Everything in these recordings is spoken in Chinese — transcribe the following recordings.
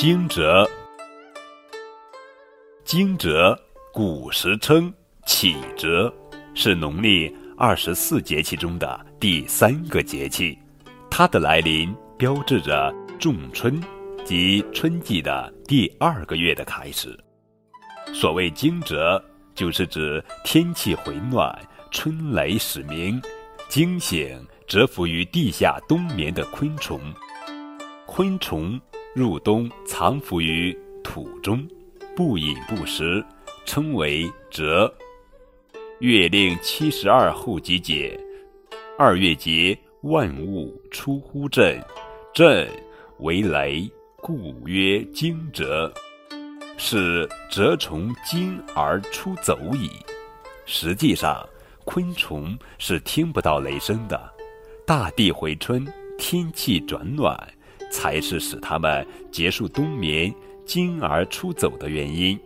惊蛰，惊蛰，古时称启蛰，是农历二十四节气中的第三个节气。它的来临标志着仲春，即春季的第二个月的开始。所谓惊蛰，就是指天气回暖，春雷始鸣，惊醒蛰伏于地下冬眠的昆虫。昆虫入冬藏伏于土中，不饮不食，称为蛰。月令七十二候集解，二月节，万物出乎震，震为雷，故曰惊蛰。是蛰虫惊而出走矣。实际上，昆虫是听不到雷声的。大地回春，天气转暖，才是使他们结束冬眠、惊而出走的原因。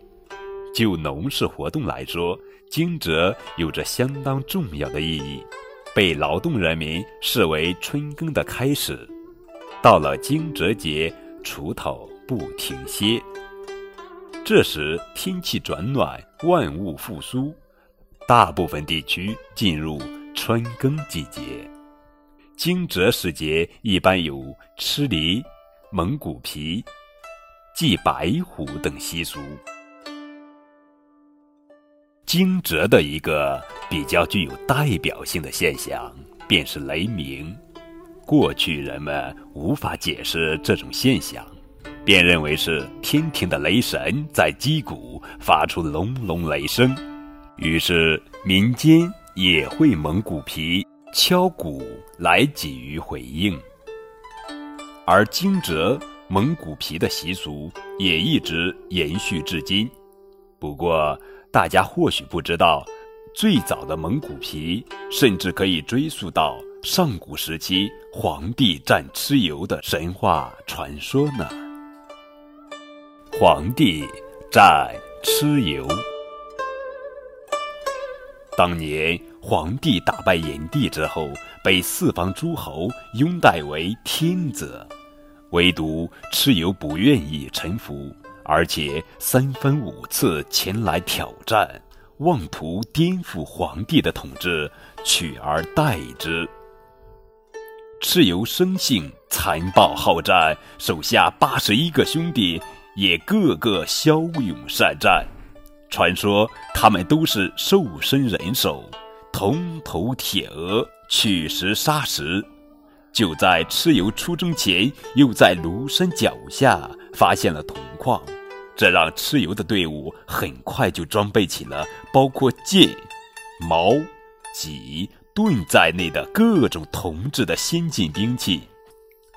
就农事活动来说，惊蛰有着相当重要的意义，被劳动人民视为春耕的开始。到了惊蛰节，锄头不停歇。这时天气转暖，万物复苏，大部分地区进入春耕季节。惊蛰时节一般有吃梨、蒙古皮、祭白虎等习俗。惊蛰的一个比较具有代表性的现象，便是雷鸣。过去人们无法解释这种现象。便认为是天庭的雷神在击鼓，发出隆隆雷声，于是民间也会蒙古皮、敲鼓来给予回应。而惊蛰蒙古皮的习俗也一直延续至今。不过，大家或许不知道，最早的蒙古皮甚至可以追溯到上古时期黄帝战蚩尤的神话传说呢。黄帝战蚩尤。当年黄帝打败炎帝之后，被四方诸侯拥戴为天子，唯独蚩尤不愿意臣服，而且三番五次前来挑战，妄图颠覆黄帝的统治，取而代之。蚩尤生性残暴好战，手下八十一个兄弟。也个个骁勇善战，传说他们都是兽身人手，铜头铁额，取石杀石。就在蚩尤出征前，又在庐山脚下发现了铜矿，这让蚩尤的队伍很快就装备起了包括剑、矛、戟、盾在内的各种铜制的先进兵器。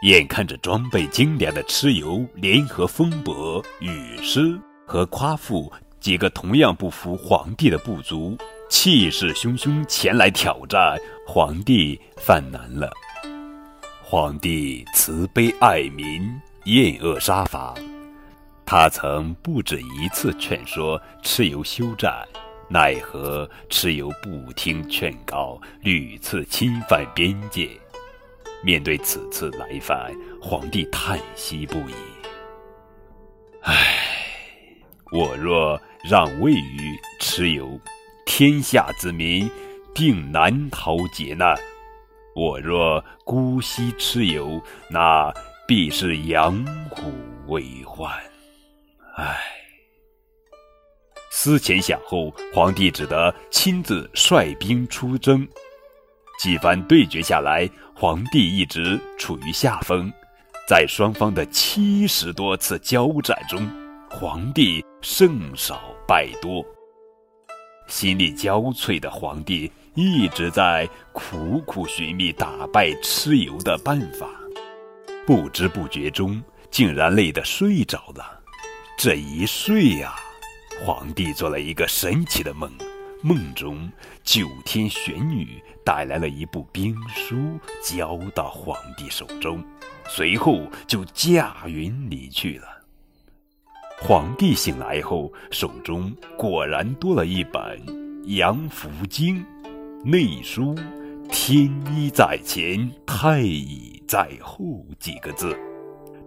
眼看着装备精良的蚩尤联合风伯、雨师和夸父几个同样不服皇帝的部族，气势汹汹前来挑战，皇帝犯难了。皇帝慈悲爱民，厌恶杀伐，他曾不止一次劝说蚩尤休战，奈何蚩尤不听劝告，屡次侵犯边界。面对此次来犯，皇帝叹息不已。唉，我若让位于蚩尤，天下子民定难逃劫难；我若姑息蚩尤，那必是养虎为患。唉，思前想后，皇帝只得亲自率兵出征。几番对决下来，皇帝一直处于下风。在双方的七十多次交战中，皇帝胜少败多。心力交瘁的皇帝一直在苦苦寻觅打败蚩尤的办法，不知不觉中竟然累得睡着了。这一睡呀，皇帝做了一个神奇的梦。梦中，九天玄女带来了一部兵书，交到皇帝手中，随后就驾云离去了。皇帝醒来后，手中果然多了一本《阳符经》，内书“天一在前，太乙在后”几个字。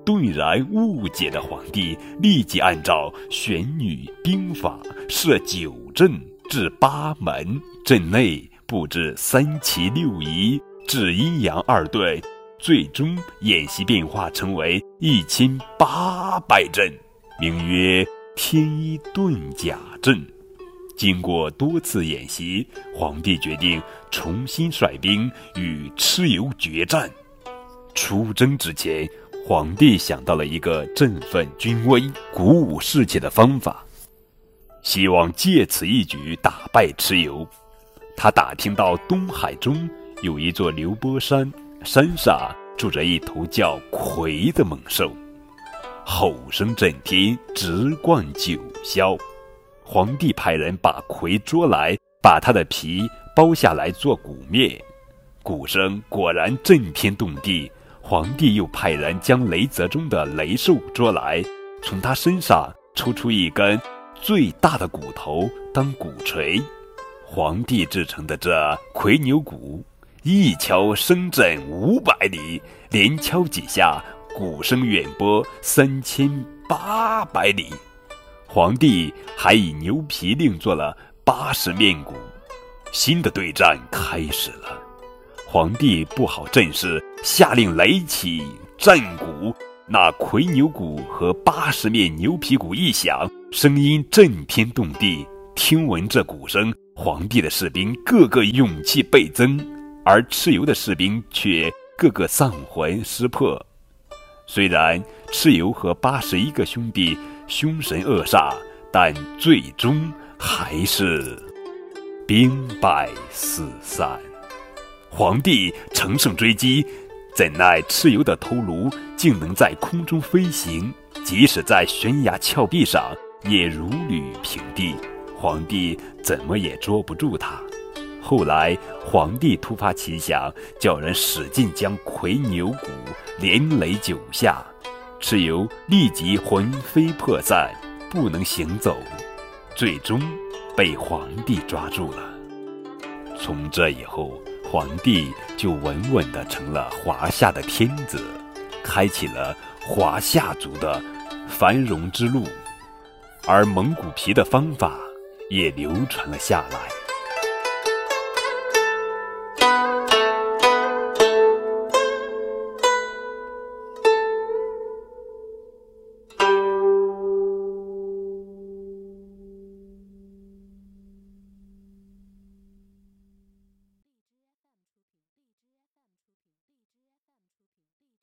顿然误解的皇帝，立即按照玄女兵法设九阵至八门，阵内布置三奇六仪，置阴阳二队，最终演习变化成为一千八百阵，名曰天一遁甲阵。经过多次演习，皇帝决定重新率兵与蚩尤决战。出征之前，皇帝想到了一个振奋军威、鼓舞士气的方法，希望借此一举打败蚩尤。他打听到东海中有一座流波山，山上住着一头叫魁的猛兽，吼声震天，直灌九霄。皇帝派人把魁捉来，把他的皮剥下来做鼓面，鼓声果然震天动地。皇帝又派人将雷泽中的雷兽捉来，从他身上抽出一根最大的骨头当鼓槌。皇帝制成的这魁牛鼓，一敲声震五百里，连敲几下，鼓声远播三千八百里。皇帝还以牛皮另做了八十面鼓，新的对战开始了。皇帝布好阵势，下令擂起战鼓。那魁牛鼓和八十面牛皮鼓一响，声音震天动地。听闻这鼓声，皇帝的士兵个个勇气倍增，而蚩尤的士兵却个个丧魂失魄。虽然蚩尤和八十一个兄弟。凶神恶煞，但最终还是兵败四散。皇帝乘胜追击，怎奈蚩尤的头颅竟能在空中飞行，即使在悬崖峭壁上也如履平地。皇帝怎么也捉不住他。后来，皇帝突发奇想，叫人使劲将魁牛骨连擂九下。蚩尤立即魂飞魄散，不能行走，最终被皇帝抓住了。从这以后，皇帝就稳稳地成了华夏的天子，开启了华夏族的繁荣之路，而蒙古皮的方法也流传了下来。